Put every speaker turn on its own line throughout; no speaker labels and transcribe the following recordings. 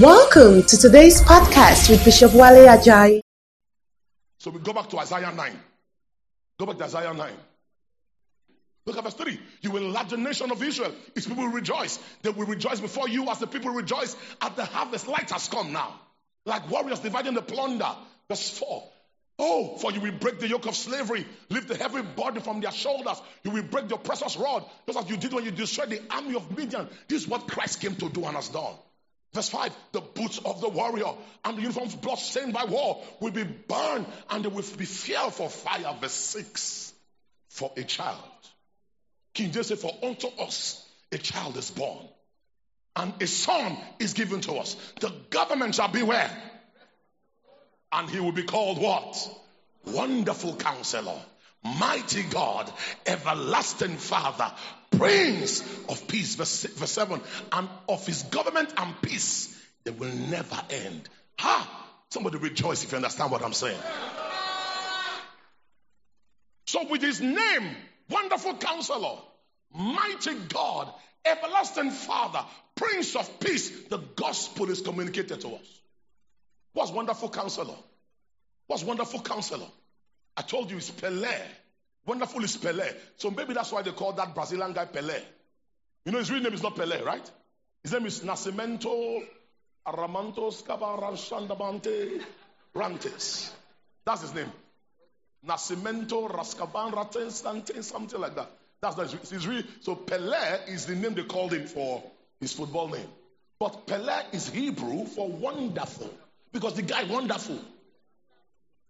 Welcome to today's podcast with Bishop Wale Ajayi.
So we go back to Isaiah 9. Go back to Isaiah 9. Look at verse 3. You will enlarge the nation of Israel. Its people will rejoice. They will rejoice before you as the people rejoice at the harvest. Light has come now. Like warriors dividing the plunder. Verse 4. Oh, for you will break the yoke of slavery, lift the heavy burden from their shoulders. You will break the precious rod, just as you did when you destroyed the army of Midian. This is what Christ came to do and has done. Verse 5 The boots of the warrior and the uniforms blood stained by war will be burned and they will be filled for fire. Verse 6 For a child. King James said, For unto us a child is born, and a son is given to us. The government shall be where? And he will be called what? Wonderful counselor, mighty God, everlasting Father, Prince of peace. Verse, verse 7 and of his government and peace, they will never end. Ha! Somebody rejoice if you understand what I'm saying. So, with his name, wonderful counselor, mighty God, everlasting Father, Prince of peace, the gospel is communicated to us. What's wonderful counselor? What's wonderful counselor? I told you it's Pele. Wonderful is Pele. So maybe that's why they call that Brazilian guy Pele. You know his real name is not Pele, right? His name is Nascimento Aramantos Cabaranchandabante Rantes. That's his name. Nascimento Rascaban Ratens something like that. That's not his real. So Pele is the name they called him for his football name. But Pele is Hebrew for wonderful. Because the guy wonderful.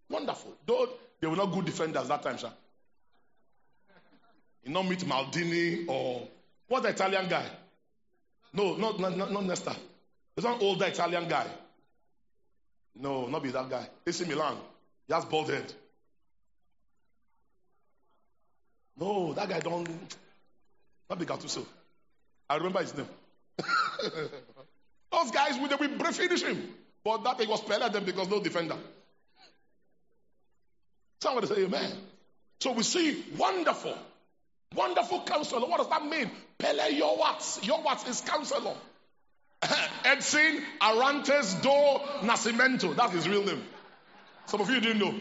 Wonderful. They were not good defenders that time, sir. You not meet Maldini or what Italian guy? No, not not, not, Nesta. There's one older Italian guy. No, not be that guy. AC Milan. He has bald head. No, that guy don't. Not be Gattuso. I remember his name. Those guys, we, we finish him. But that thing was better than because no defender. Somebody say amen. So we see wonderful, wonderful counselor. What does that mean? Pele your what? Your is counselor. Edson Arantes do Nascimento. That's his real name. Some of you didn't know.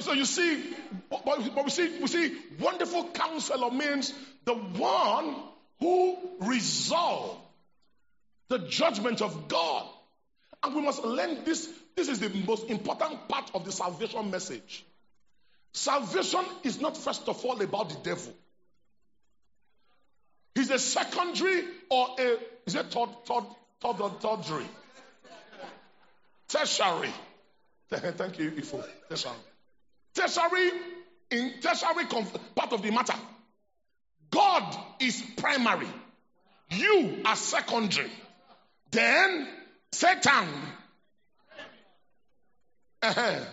So you see, but we see, we see, wonderful counselor means the one who resolved the judgment of God. And we must learn this. This is the most important part of the salvation message. Salvation is not, first of all, about the devil. He's a secondary or a is it third, third, third, or tertiary? Tertiary. Thank you, Ifo. Tertiary. Tertiary, in tertiary part of the matter. God is primary. You are secondary. Then Satan. Uh-huh.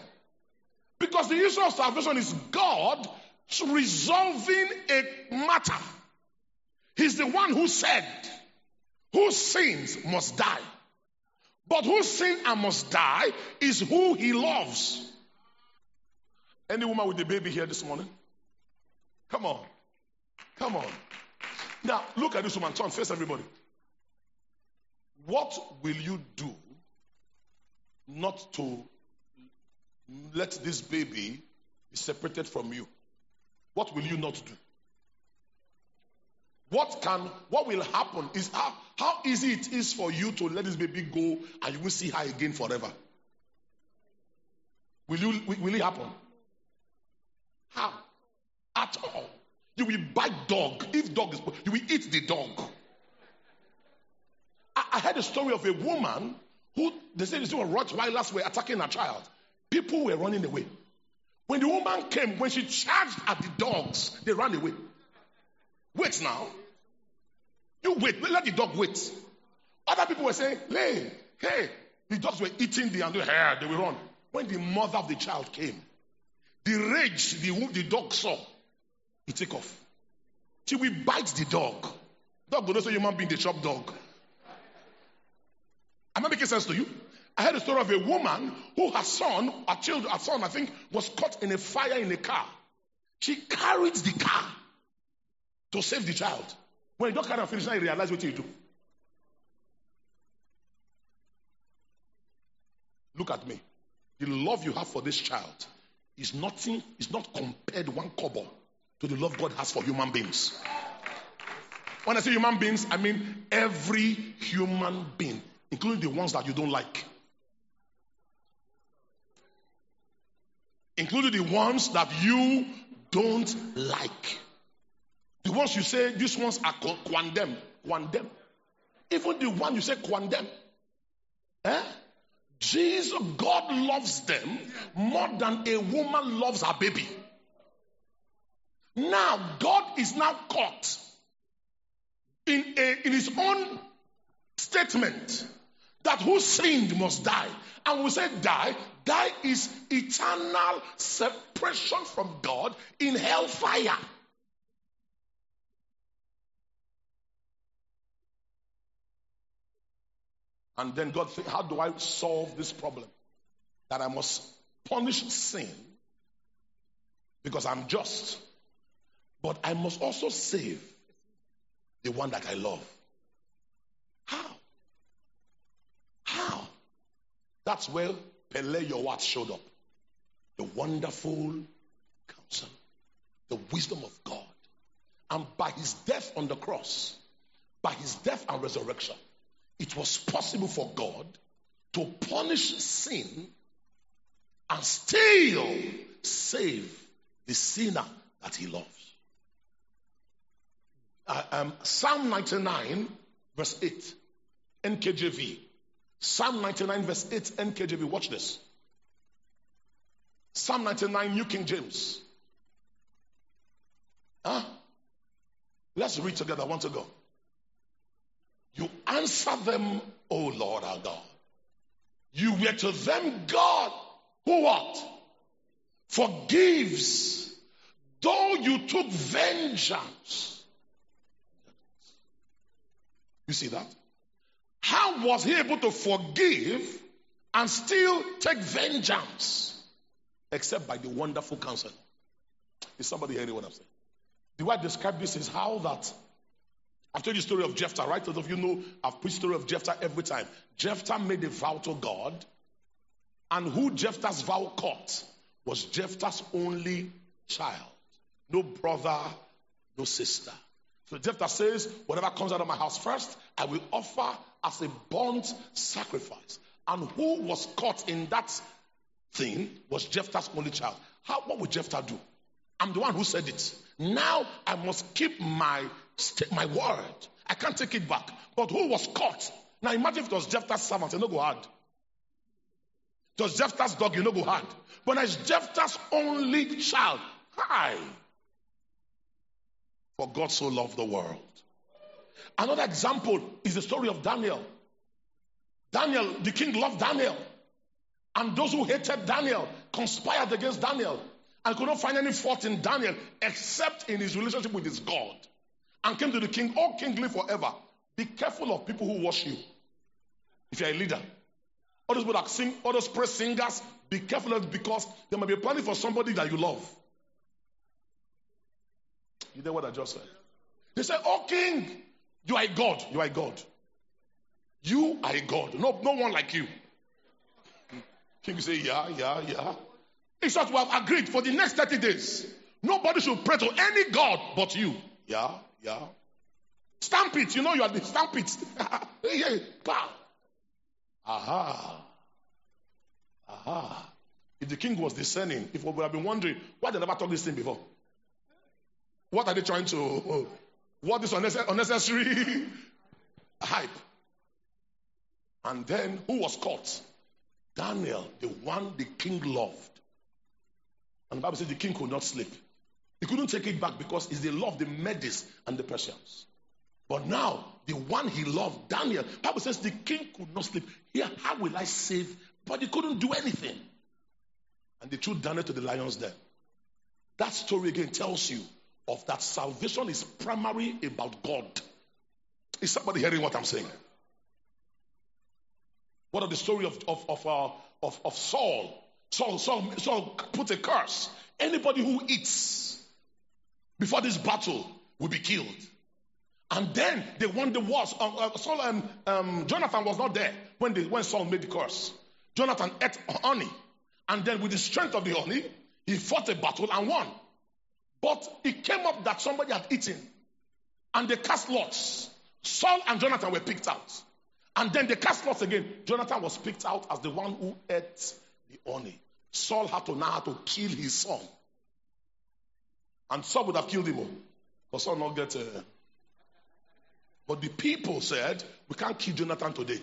Because the issue of salvation is God resolving a matter. He's the one who said, Who sins must die. But who sin and must die is who he loves. Any woman with a baby here this morning? Come on. Come on. Now, look at this woman. Turn, face everybody. What will you do not to let this baby be separated from you? What will you not do? What can, what will happen is how, how easy it is for you to let this baby go and you will see her again forever. Will you, will it happen? How? At all. You will bite dog. If dog is, you will eat the dog. I, I heard a story of a woman who, they said, were Rottweilers were attacking a child. People were running away. When the woman came, when she charged at the dogs, they ran away. Wait now. You wait. Let the dog wait. Other people were saying, hey, hey. The dogs were eating the and hair. They will run. When the mother of the child came, the rage the, the dog saw, he took off. She will bite the dog. Dog not say human being, the chop dog. Am I making sense to you? I heard a story of a woman who her son, her child, her son, I think, was caught in a fire in a car. She carried the car to save the child. When you don't carry and finish, you realize what you do. Look at me. The love you have for this child is nothing, is not compared one kobo to the love God has for human beings. When I say human beings, I mean every human being, including the ones that you don't like. Including the ones that you don't like. The ones you say, these ones are condemned. Condemned. Even the one you say condemn. Eh? Jesus, God loves them more than a woman loves her baby. Now, God is now caught in, a, in his own statement that who sinned must die. And we say die, die is eternal separation from God in hellfire. And then God said, How do I solve this problem? That I must punish sin because I'm just. But I must also save the one that I love. How? How? That's where Pele Yoetz showed up. The wonderful counsel, the wisdom of God. And by his death on the cross, by his death and resurrection, it was possible for God to punish sin and still save the sinner that he loves. Uh, um, Psalm 99, verse 8, NKJV. Psalm 99, verse 8, NKJV. Watch this. Psalm 99, New King James. Huh? Let's read together. I want to go. You answer them, O Lord our God. You were to them God who what? Forgives. Though you took vengeance. You see that? How was he able to forgive and still take vengeance? Except by the wonderful counsel. Is somebody hearing what I'm saying? The way I describe this is how that I've told you the story of Jephthah, right? Those of you know I've preached the story of Jephthah every time. Jephthah made a vow to God, and who Jephthah's vow caught was Jephthah's only child. No brother, no sister. So Jephthah says, whatever comes out of my house first, I will offer as a burnt sacrifice. And who was caught in that thing was Jephthah's only child. How, what would Jephthah do? I'm the one who said it. Now I must keep my my word. I can't take it back. But who was caught? Now imagine if it was Jephthah's servant, you know go hard. It was Jephthah's dog, you know go hard. But it's Jephthah's only child. Hi. For God so loved the world. Another example is the story of Daniel. Daniel, the king loved Daniel. And those who hated Daniel conspired against Daniel and could not find any fault in Daniel except in his relationship with his God and came to the king, oh king, live forever. Be careful of people who wash you. If you're a leader, all those people that sing, all those praise singers, be careful of because there might be planning for somebody that you love. You know what I just said? They say, Oh king, you are a God. You are a God. You are a God. No, no one like you. King say, Yeah, yeah, yeah. In short, we have agreed for the next 30 days. Nobody should pray to any God but you. Yeah, yeah. Stamp it. You know you are the stamp it. yeah. Aha. Aha. If the king was discerning, if we would have been wondering, why they never talked this thing before? What are they trying to, what is unnecessary hype? And then who was caught? Daniel, the one the king loved. And the Bible says the king could not sleep. He couldn't take it back because it's the law of the Medes and the Persians. But now, the one he loved, Daniel, Bible says the king could not sleep. Here, how will I save? But he couldn't do anything. And they threw Daniel to the lions den. That story again tells you of that salvation is primarily about God. Is somebody hearing what I'm saying? What of the story of, of, of, uh, of, of Saul? Saul, Saul? Saul put a curse. Anybody who eats before this battle will be killed. And then they won the wars. Uh, uh, Saul and um, Jonathan was not there when, they, when Saul made the curse. Jonathan ate honey. And then with the strength of the honey, he fought a battle and won. But it came up that somebody had eaten. And they cast lots. Saul and Jonathan were picked out. And then they cast lots again. Jonathan was picked out as the one who ate the honey. Saul had to now have to kill his son. And Saul would have killed him. Oh. But Saul not get. Uh... But the people said, "We can't kill Jonathan today,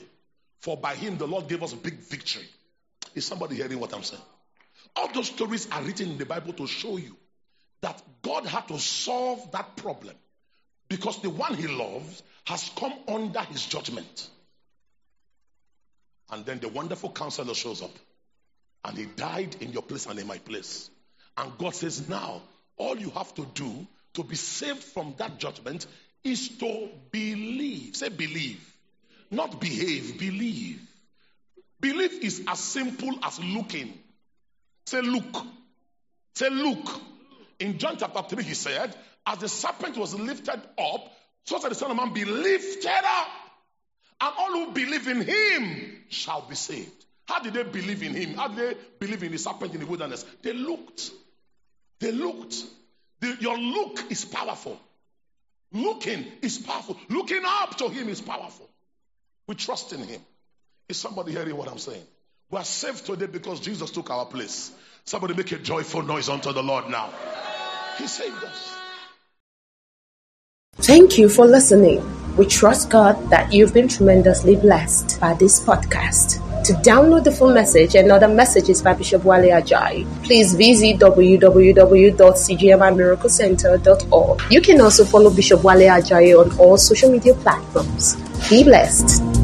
for by him the Lord gave us a big victory." Is somebody hearing what I'm saying? All those stories are written in the Bible to show you that God had to solve that problem because the one he loves has come under his judgment. And then the wonderful counselor shows up and he died in your place and in my place. And God says, Now, all you have to do to be saved from that judgment is to believe. Say, believe. Not behave, believe. Belief is as simple as looking. Say, look. Say, look. In John chapter 3, he said, As the serpent was lifted up, so shall the Son of Man be lifted up. And all who believe in him shall be saved. How did they believe in him? How did they believe in the serpent in the wilderness? They looked. They looked. The, your look is powerful. Looking is powerful. Looking up to him is powerful. We trust in him. Is somebody hearing what I'm saying? We are saved today because Jesus took our place. Somebody make a joyful noise unto the Lord now. He saved us.
Thank you for listening. We trust God that you've been tremendously blessed by this podcast. To download the full message and other messages by Bishop Wale Ajayi, please visit www.cgmimiraclecentre.org. You can also follow Bishop Wale Ajayi on all social media platforms. Be blessed.